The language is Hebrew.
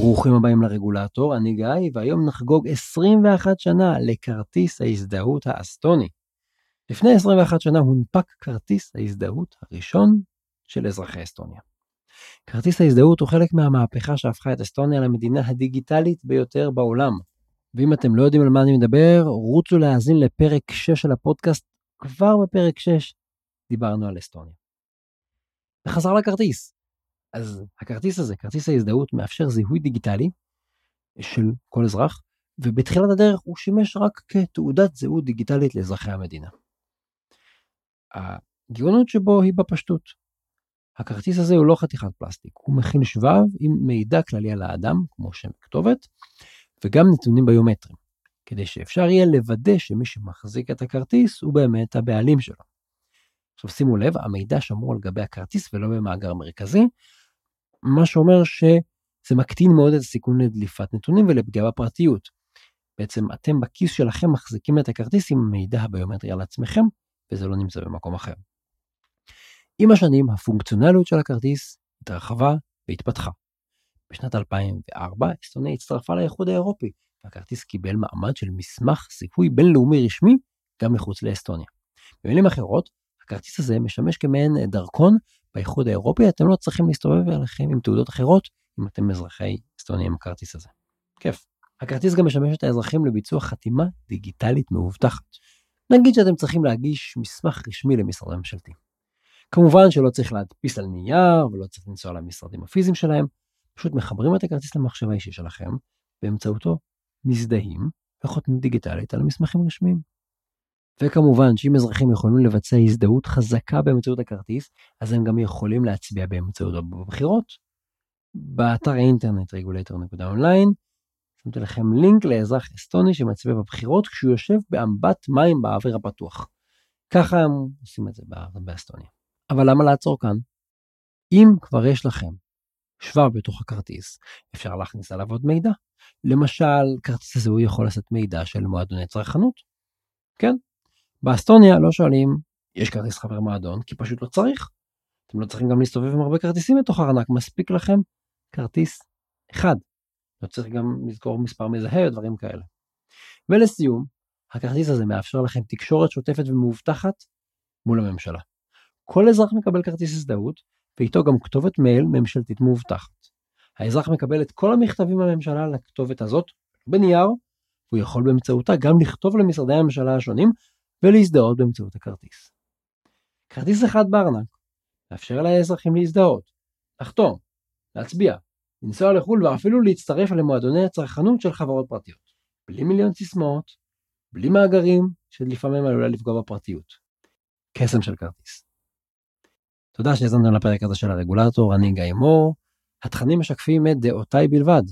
ברוכים הבאים לרגולטור, אני גיא, והיום נחגוג 21 שנה לכרטיס ההזדהות האסטוני. לפני 21 שנה הונפק כרטיס ההזדהות הראשון של אזרחי אסטוניה. כרטיס ההזדהות הוא חלק מהמהפכה שהפכה את אסטוניה למדינה הדיגיטלית ביותר בעולם. ואם אתם לא יודעים על מה אני מדבר, רוצו להאזין לפרק 6 של הפודקאסט, כבר בפרק 6 דיברנו על אסטוניה. וחזר לכרטיס. אז הכרטיס הזה, כרטיס ההזדהות, מאפשר זיהוי דיגיטלי של כל אזרח, ובתחילת הדרך הוא שימש רק כתעודת זהות דיגיטלית לאזרחי המדינה. הגאונות שבו היא בפשטות. הכרטיס הזה הוא לא חתיכת פלסטיק, הוא מכיל שבב עם מידע כללי על האדם, כמו שם וכתובת, וגם נתונים ביומטריים, כדי שאפשר יהיה לוודא שמי שמחזיק את הכרטיס הוא באמת הבעלים שלו. עכשיו שימו לב, המידע שמור על גבי הכרטיס ולא במאגר מרכזי, מה שאומר שזה מקטין מאוד את הסיכון לדליפת נתונים ולפגיעה בפרטיות. בעצם אתם בכיס שלכם מחזיקים את הכרטיס עם מידע הביומטרי על עצמכם, וזה לא נמצא במקום אחר. עם השנים הפונקציונליות של הכרטיס התרחבה והתפתחה. בשנת 2004 אסטוניה הצטרפה לאיחוד האירופי, והכרטיס קיבל מעמד של מסמך זיהוי בינלאומי רשמי גם מחוץ לאסטוניה. במילים אחרות, הכרטיס הזה משמש כמעין דרכון באיחוד האירופי, אתם לא צריכים להסתובב עליכם עם תעודות אחרות אם אתם אזרחי אסטוניה עם הכרטיס הזה. כיף. הכרטיס גם משמש את האזרחים לביצוע חתימה דיגיטלית מאובטחת. נגיד שאתם צריכים להגיש מסמך רשמי למשרד הממשלתי. כמובן שלא צריך להדפיס על נייר ולא צריך לנסוע למשרדים הפיזיים שלהם, פשוט מחברים את הכרטיס למחשב האישי שלכם, באמצעותו מזדהים וחותמים דיגיטלית על מסמכים רשמיים. וכמובן שאם אזרחים יכולים לבצע הזדהות חזקה באמצעות הכרטיס, אז הם גם יכולים להצביע באמצעותו בבחירות. באתר האינטרנט regulator.online שמתי לכם לינק לאזרח אסטוני שמצביע בבחירות כשהוא יושב באמבט מים באוויר הפתוח. ככה הם עושים את זה באסטוניה. אבל למה לעצור כאן? אם כבר יש לכם שבב בתוך הכרטיס, אפשר להכניס עליו עוד מידע. למשל, כרטיס הזה הוא יכול לשאת מידע של מועדוני צרכנות. כן, באסטוניה לא שואלים, יש כרטיס חבר מועדון? כי פשוט לא צריך. אתם לא צריכים גם להסתובב עם הרבה כרטיסים לתוך הארנק, מספיק לכם כרטיס אחד. לא צריך גם לזכור מספר מזהה או דברים כאלה. ולסיום, הכרטיס הזה מאפשר לכם תקשורת שוטפת ומאובטחת מול הממשלה. כל אזרח מקבל כרטיס הזדהות, ואיתו גם כתובת מייל ממשלתית מאובטחת. האזרח מקבל את כל המכתבים מהממשלה לכתובת הזאת, בנייר, הוא יכול באמצעותה גם לכתוב למשרדי הממשלה השונים ולהזדהות באמצעות הכרטיס. כרטיס אחד בארנק מאפשר לאזרחים להזדהות, לחתום, להצביע, לנסוע לחו"ל ואפילו להצטרף למועדוני הצרכנות של חברות פרטיות. בלי מיליון סיסמאות, בלי מאגרים שלפעמים עלולה לפגוע בפרטיות. קסם של כרטיס. תודה שהאזנתם לפרק הזה של הרגולטור, אני גיא מור. התכנים משקפים את דעותיי בלבד,